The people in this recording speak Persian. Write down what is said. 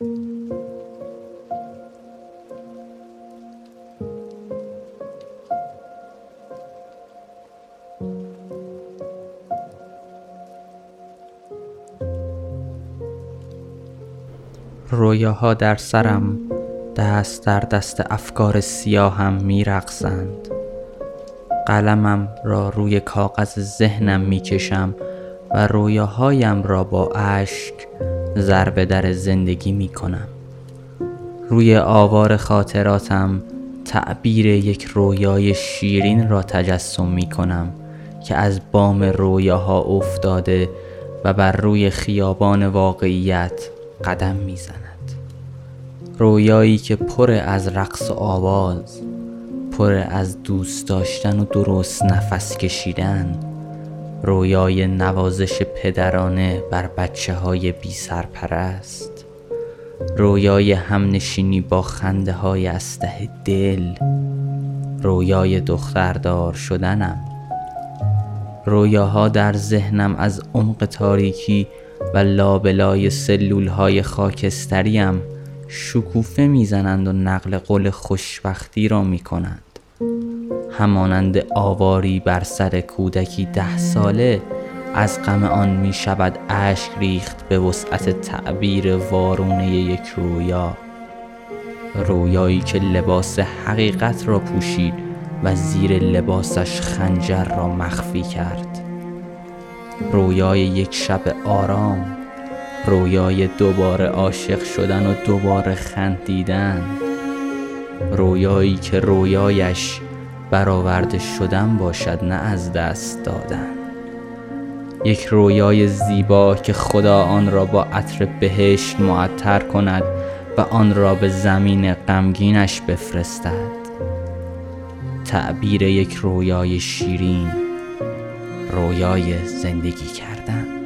رویاها در سرم دست در دست افکار سیاهم می رقصند قلمم را روی کاغذ ذهنم می کشم و رویاهایم را با اشک ضرب در زندگی می کنم روی آوار خاطراتم تعبیر یک رویای شیرین را تجسم می کنم که از بام رویاها افتاده و بر روی خیابان واقعیت قدم می زند رویایی که پر از رقص و آواز پر از دوست داشتن و درست نفس کشیدن رویای نوازش پدرانه بر بچه های بی سرپرست رویای همنشینی با خنده های استه دل رویای دختردار شدنم رویاها در ذهنم از عمق تاریکی و لابلای سلول های خاکستریم شکوفه می‌زنند و نقل قول خوشبختی را می کنند همانند آواری بر سر کودکی ده ساله از غم آن می شود اشک ریخت به وسعت تعبیر وارونه یک رویا. رویایی که لباس حقیقت را پوشید و زیر لباسش خنجر را مخفی کرد. رویای یک شب آرام رویای دوباره عاشق شدن و دوباره خندیدن. رویایی که رویایش برآورده شدن باشد نه از دست دادن. یک رویای زیبا که خدا آن را با عطر بهشت معطر کند و آن را به زمین غمگینش بفرستد. تعبیر یک رویای شیرین رویای زندگی کردن.